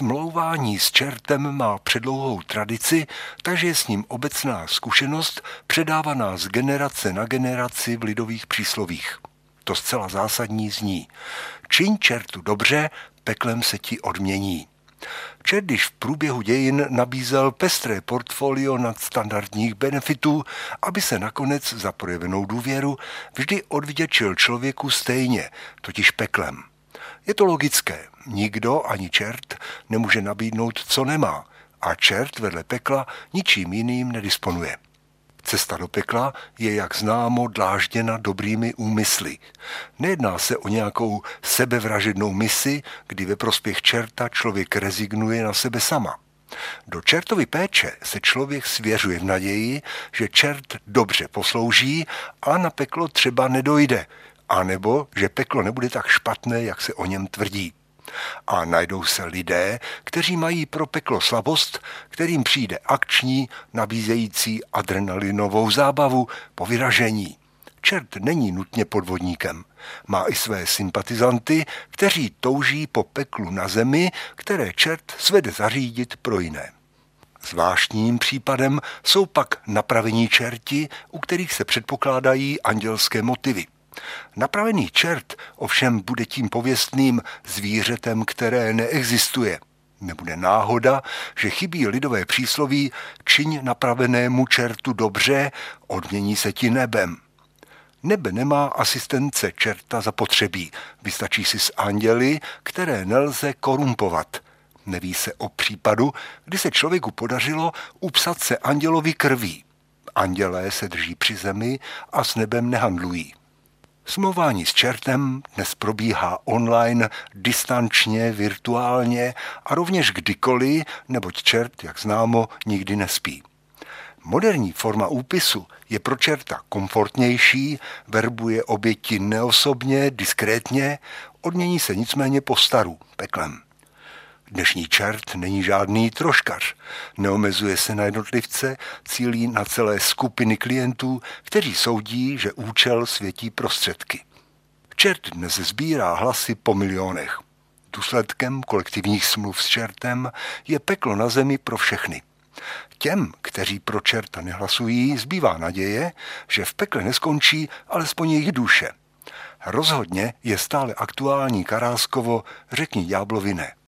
Smlouvání s čertem má předlouhou tradici, takže je s ním obecná zkušenost předávaná z generace na generaci v lidových příslovích. To zcela zásadní zní. Čiň čertu dobře, peklem se ti odmění. Čert, když v průběhu dějin nabízel pestré portfolio nadstandardních benefitů, aby se nakonec za projevenou důvěru vždy odvděčil člověku stejně, totiž peklem. Je to logické. Nikdo, ani čert, nemůže nabídnout, co nemá. A čert vedle pekla ničím jiným nedisponuje. Cesta do pekla je, jak známo, dlážděna dobrými úmysly. Nejedná se o nějakou sebevražednou misi, kdy ve prospěch čerta člověk rezignuje na sebe sama. Do čertovy péče se člověk svěřuje v naději, že čert dobře poslouží a na peklo třeba nedojde, anebo že peklo nebude tak špatné, jak se o něm tvrdí. A najdou se lidé, kteří mají pro peklo slabost, kterým přijde akční, nabízející adrenalinovou zábavu po vyražení. Čert není nutně podvodníkem. Má i své sympatizanty, kteří touží po peklu na zemi, které čert svede zařídit pro jiné. Zvláštním případem jsou pak napravení čerti, u kterých se předpokládají andělské motivy. Napravený čert ovšem bude tím pověstným zvířetem, které neexistuje. Nebude náhoda, že chybí lidové přísloví čiň napravenému čertu dobře, odmění se ti nebem. Nebe nemá asistence čerta zapotřebí, vystačí si s anděly, které nelze korumpovat. Neví se o případu, kdy se člověku podařilo upsat se andělovi krví. Andělé se drží při zemi a s nebem nehandlují. Smlouvání s čertem dnes probíhá online, distančně, virtuálně a rovněž kdykoliv, neboť čert, jak známo, nikdy nespí. Moderní forma úpisu je pro čerta komfortnější, verbuje oběti neosobně, diskrétně, odmění se nicméně po staru, peklem. Dnešní čert není žádný troškař. Neomezuje se na jednotlivce, cílí na celé skupiny klientů, kteří soudí, že účel světí prostředky. Čert dnes sbírá hlasy po milionech. Důsledkem kolektivních smluv s čertem je peklo na zemi pro všechny. Těm, kteří pro čerta nehlasují, zbývá naděje, že v pekle neskončí alespoň jejich duše. Rozhodně je stále aktuální Karáskovo řekni ďáblovi ne.